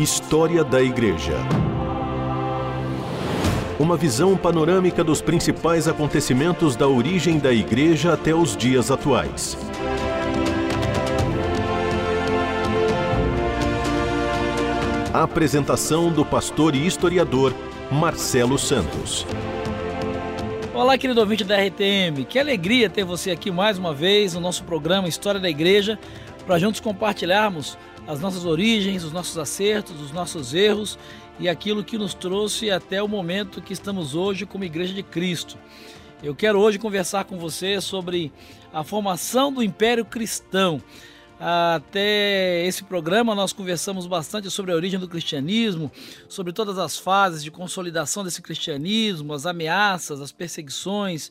História da Igreja. Uma visão panorâmica dos principais acontecimentos da origem da Igreja até os dias atuais. A apresentação do pastor e historiador Marcelo Santos. Olá, querido ouvinte da RTM. Que alegria ter você aqui mais uma vez no nosso programa História da Igreja, para juntos compartilharmos as nossas origens, os nossos acertos, os nossos erros e aquilo que nos trouxe até o momento que estamos hoje como Igreja de Cristo. Eu quero hoje conversar com você sobre a formação do Império Cristão. Até esse programa nós conversamos bastante sobre a origem do cristianismo, sobre todas as fases de consolidação desse cristianismo, as ameaças, as perseguições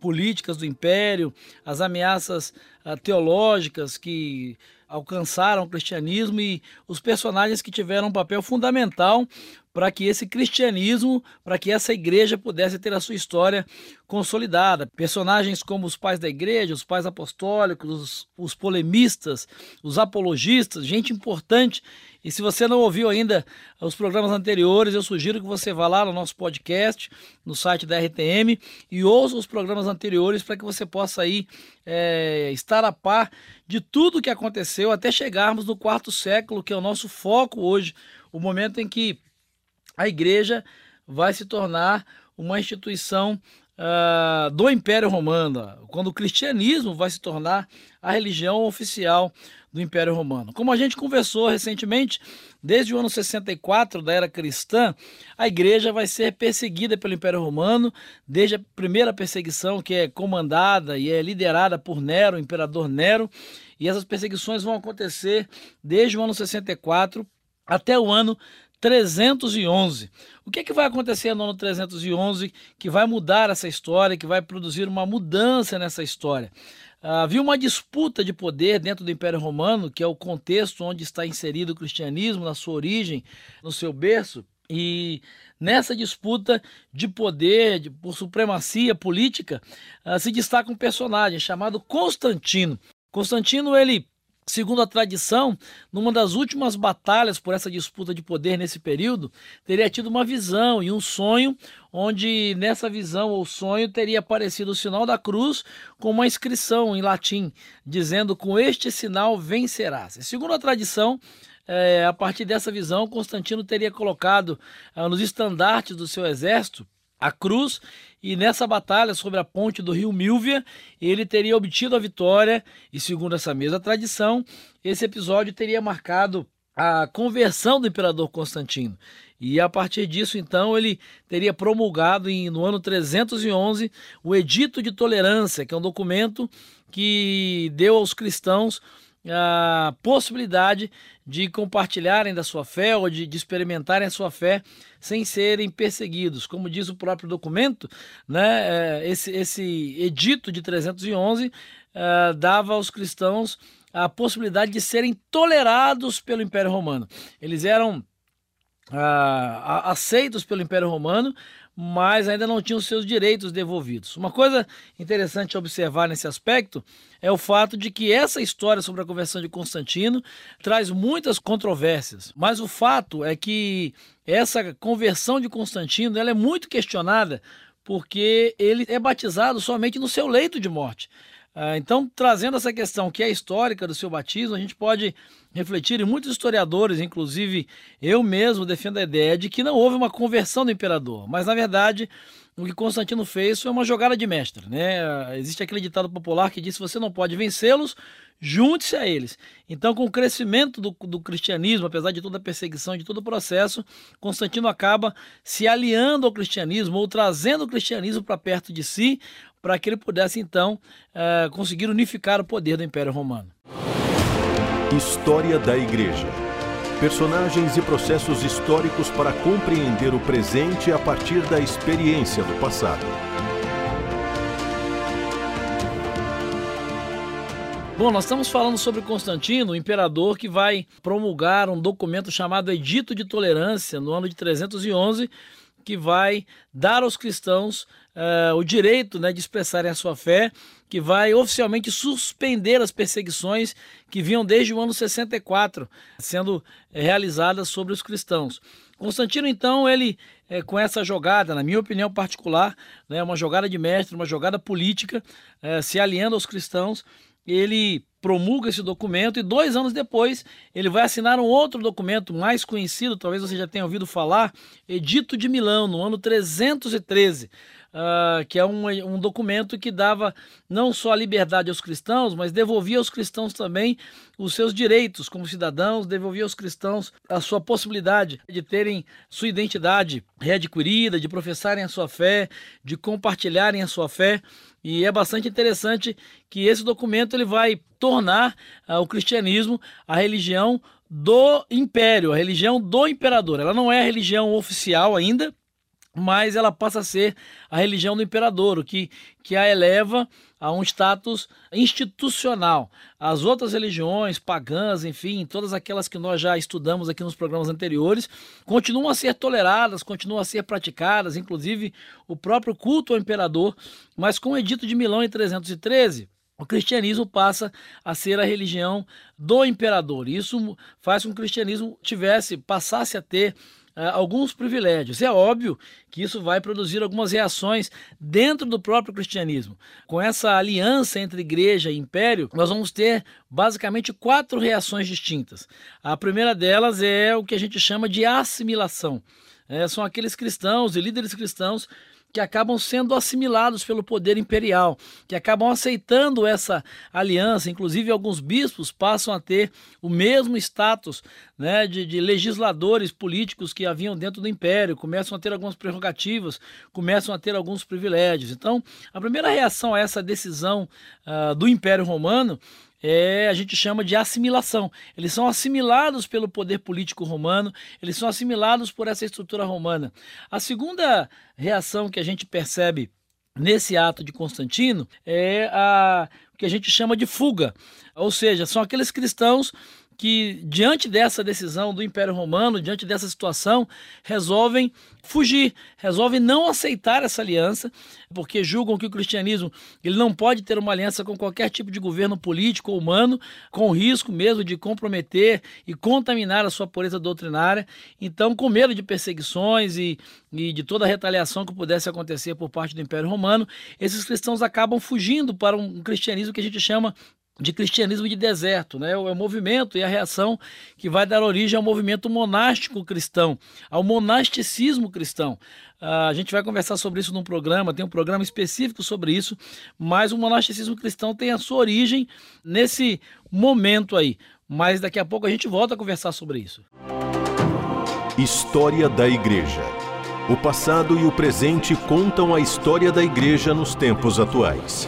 políticas do império, as ameaças uh, teológicas que alcançaram o cristianismo e os personagens que tiveram um papel fundamental para que esse cristianismo, para que essa igreja pudesse ter a sua história consolidada. Personagens como os pais da igreja, os pais apostólicos, os, os polemistas, os apologistas, gente importante. E se você não ouviu ainda os programas anteriores, eu sugiro que você vá lá no nosso podcast, no site da RTM, e ouça os programas anteriores para que você possa aí é, estar a par de tudo que aconteceu até chegarmos no quarto século, que é o nosso foco hoje, o momento em que a igreja vai se tornar uma instituição uh, do Império Romano, quando o cristianismo vai se tornar a religião oficial do Império Romano. Como a gente conversou recentemente, desde o ano 64 da era cristã, a igreja vai ser perseguida pelo Império Romano, desde a primeira perseguição que é comandada e é liderada por Nero, o imperador Nero, e essas perseguições vão acontecer desde o ano 64 até o ano 311. O que, é que vai acontecer no ano 311 que vai mudar essa história, que vai produzir uma mudança nessa história? Havia uma disputa de poder dentro do Império Romano, que é o contexto onde está inserido o cristianismo, na sua origem, no seu berço. E nessa disputa de poder, de, por supremacia política, uh, se destaca um personagem chamado Constantino. Constantino ele Segundo a tradição, numa das últimas batalhas por essa disputa de poder nesse período, teria tido uma visão e um sonho, onde nessa visão ou sonho teria aparecido o sinal da cruz com uma inscrição em latim, dizendo: Com este sinal vencerás. Segundo a tradição, é, a partir dessa visão, Constantino teria colocado ah, nos estandartes do seu exército a cruz e nessa batalha sobre a ponte do rio Milvia, ele teria obtido a vitória e segundo essa mesma tradição, esse episódio teria marcado a conversão do imperador Constantino. E a partir disso, então, ele teria promulgado em, no ano 311 o Edito de Tolerância, que é um documento que deu aos cristãos a possibilidade de compartilharem da sua fé ou de, de, experimentarem a sua fé sem serem perseguidos. Como diz o próprio documento, né, é, esse, esse edito de 311 é, dava aos cristãos a possibilidade de serem tolerados pelo Império Romano. Eles eram ah, aceitos pelo Império Romano, mas ainda não tinham seus direitos devolvidos. Uma coisa interessante a observar nesse aspecto é o fato de que essa história sobre a conversão de Constantino traz muitas controvérsias, mas o fato é que essa conversão de Constantino ela é muito questionada porque ele é batizado somente no seu leito de morte. Ah, então, trazendo essa questão que é histórica do seu batismo, a gente pode refletir, e muitos historiadores, inclusive eu mesmo, defendo a ideia de que não houve uma conversão do imperador, mas na verdade o que Constantino fez foi uma jogada de mestre. Né? Existe aquele ditado popular que diz: você não pode vencê-los, junte-se a eles. Então, com o crescimento do, do, cristianismo, apesar de toda a perseguição, de todo o processo, Constantino acaba se aliando ao cristianismo ou trazendo o cristianismo para perto de si, para que ele pudesse então eh, conseguir unificar o poder do Império Romano. História da Igreja. Personagens e processos históricos para compreender o presente a partir da experiência do passado. Bom, nós estamos falando sobre Constantino, o imperador que vai promulgar um documento chamado Edito de Tolerância no ano de 311 que vai dar aos cristãos uh, o direito né, de expressarem a sua fé, que vai oficialmente suspender as perseguições que vinham desde o ano 64 sendo realizadas sobre os cristãos. Constantino, então, ele é, com essa jogada, na minha opinião particular, né, uma jogada de mestre, uma jogada política, é, se aliando aos cristãos, ele promulga esse documento e dois anos depois ele vai assinar um outro documento mais conhecido, talvez você já tenha ouvido falar, Edito de Milão, no ano 313 uh, que é um, um documento que dava não só a liberdade aos cristãos, mas devolvia aos cristãos também os seus direitos como cidadãos, devolvia aos cristãos a sua possibilidade de terem sua identidade readquirida, de professarem a sua fé, de compartilharem a sua fé. E é bastante interessante que esse documento ele vai tornar uh, o cristianismo a religião do império, a religião do imperador. Ela não é a religião oficial ainda, mas ela passa a ser a religião do imperador, o que, que a eleva a um status institucional. As outras religiões pagãs, enfim, todas aquelas que nós já estudamos aqui nos programas anteriores, continuam a ser toleradas, continuam a ser praticadas, inclusive o próprio culto ao imperador, mas com o Edito de Milão em 313, o cristianismo passa a ser a religião do imperador. Isso faz com que o cristianismo tivesse, passasse a ter uh, alguns privilégios. É óbvio que isso vai produzir algumas reações dentro do próprio cristianismo. Com essa aliança entre igreja e império, nós vamos ter basicamente quatro reações distintas. A primeira delas é o que a gente chama de assimilação. É, são aqueles cristãos e líderes cristãos que acabam sendo assimilados pelo poder imperial, que acabam aceitando essa aliança. Inclusive, alguns bispos passam a ter o mesmo status né, de, de, legisladores políticos que haviam dentro do império, começam a ter algumas prerrogativas, começam a ter alguns privilégios. Então, a primeira reação a essa decisão uh, do Império Romano é, a gente chama de assimilação. Eles são assimilados pelo poder político romano, eles são assimilados por essa estrutura romana. A segunda reação que a gente percebe nesse ato de Constantino é a que a gente chama de fuga, ou seja, são aqueles cristãos que, diante dessa decisão do Império Romano, diante dessa situação, resolvem fugir, resolvem não aceitar essa aliança, porque julgam que o cristianismo ele não pode ter uma aliança com qualquer tipo de governo político ou humano, com risco mesmo de comprometer e contaminar a sua pureza doutrinária. Então, com medo de perseguições e, e de toda a retaliação que pudesse acontecer por parte do Império Romano, esses cristãos acabam fugindo para um cristianismo que a gente chama de cristianismo de deserto, né? É o movimento e a reação que vai dar origem ao movimento monástico cristão, ao monasticismo cristão. Uh, a gente vai conversar sobre isso num programa, tem um programa específico sobre isso, mas o monasticismo cristão tem a sua origem nesse momento aí. Mas daqui a pouco a gente volta a conversar sobre isso. História da Igreja. O passado e o presente contam a história da Igreja nos tempos atuais.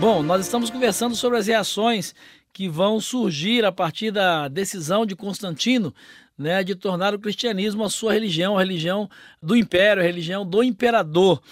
Bom, nós estamos conversando sobre as reações que vão surgir a partir da decisão de Constantino né, de tornar o cristianismo a sua religião, a religião do império, a religião do imperador.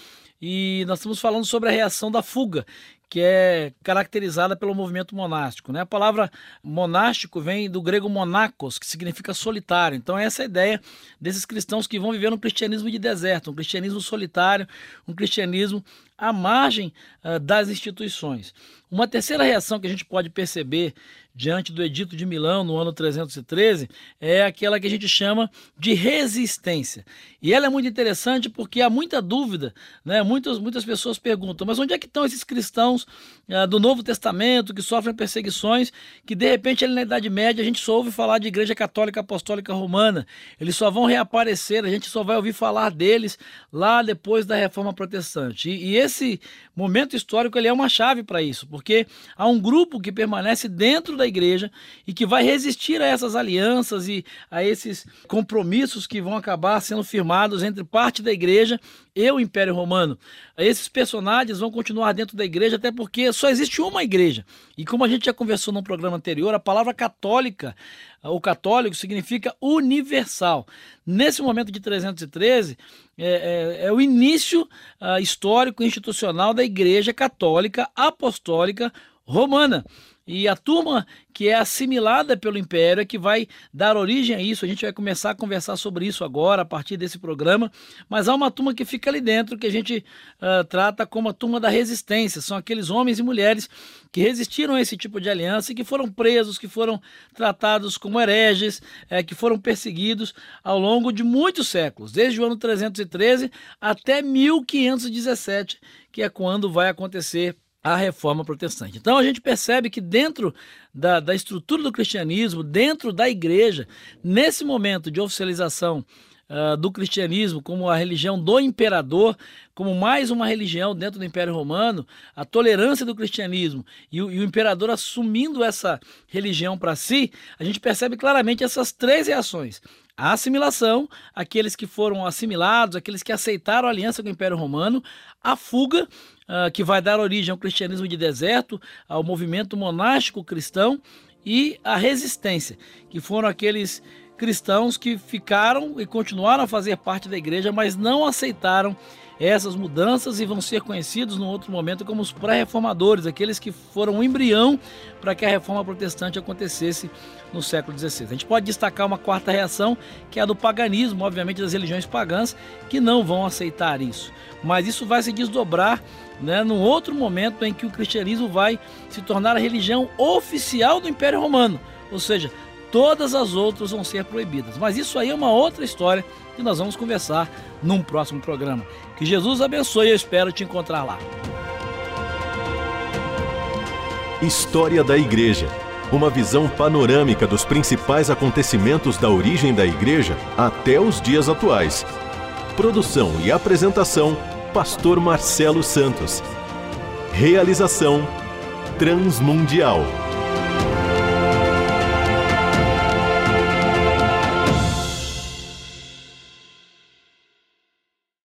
E nós estamos falando sobre a reação da fuga, que é caracterizada pelo movimento monástico. Né? A palavra monástico vem do grego monacos, que significa solitário. Então, essa é a ideia desses cristãos que vão viver um cristianismo de deserto, um cristianismo solitário, um cristianismo à margem uh, das instituições. Uma terceira reação que a gente pode perceber diante do Edito de Milão no ano 313 é aquela que a gente chama de resistência. E ela é muito interessante porque há muita dúvida, né? muitas, muitas pessoas perguntam, mas onde é que estão esses cristãos uh, do Novo Testamento que sofrem perseguições, que de repente ali na Idade Média a gente só ouve falar de Igreja Católica Apostólica Romana, eles só vão reaparecer, a gente só vai ouvir falar deles lá depois da Reforma Protestante. E, e esse momento histórico ele é uma chave para isso, porque há um grupo que permanece dentro da igreja e que vai resistir a essas alianças e a esses compromissos que vão acabar sendo firmados entre parte da igreja e o Império Romano. Esses personagens vão continuar dentro da igreja, até porque só existe uma igreja. E como a gente já conversou no programa anterior, a palavra católica, o católico, significa universal. Nesse momento de 313, é, é, é o início uh, histórico e institucional da Igreja Católica Apostólica Romana. E a turma que é assimilada pelo império é que vai dar origem a isso. A gente vai começar a conversar sobre isso agora, a partir desse programa. Mas há uma turma que fica ali dentro que a gente uh, trata como a turma da resistência. São aqueles homens e mulheres que resistiram a esse tipo de aliança e que foram presos, que foram tratados como hereges, é, que foram perseguidos ao longo de muitos séculos, desde o ano 313 até 1517, que é quando vai acontecer a reforma protestante. Então a gente percebe que dentro da, da estrutura do cristianismo, dentro da igreja, nesse momento de oficialização uh, do cristianismo como a religião do imperador, como mais uma religião dentro do Império Romano, a tolerância do cristianismo e o, e o imperador assumindo essa religião para si, a gente percebe claramente essas três reações a assimilação, aqueles que foram assimilados, aqueles que aceitaram a aliança com o Império Romano, a fuga, uh, que vai dar origem ao cristianismo de deserto, ao movimento monástico cristão, e a resistência, que foram aqueles cristãos que ficaram e continuaram a fazer parte da igreja, mas não aceitaram essas mudanças e vão ser conhecidos no outro momento como os pré-reformadores, aqueles que foram o embrião para que a reforma protestante acontecesse no século XVI. A gente pode destacar uma quarta reação, que é a do paganismo, obviamente das religiões pagãs, que não vão aceitar isso. Mas isso vai se desdobrar né, num outro momento em que o cristianismo vai se tornar a religião oficial do Império Romano, ou seja, todas as outras vão ser proibidas. Mas isso aí é uma outra história que nós vamos conversar num próximo programa. Que Jesus abençoe e eu espero te encontrar lá. História da Igreja. Uma visão panorâmica dos principais acontecimentos da origem da Igreja até os dias atuais. Produção e apresentação: Pastor Marcelo Santos. Realização: Transmundial.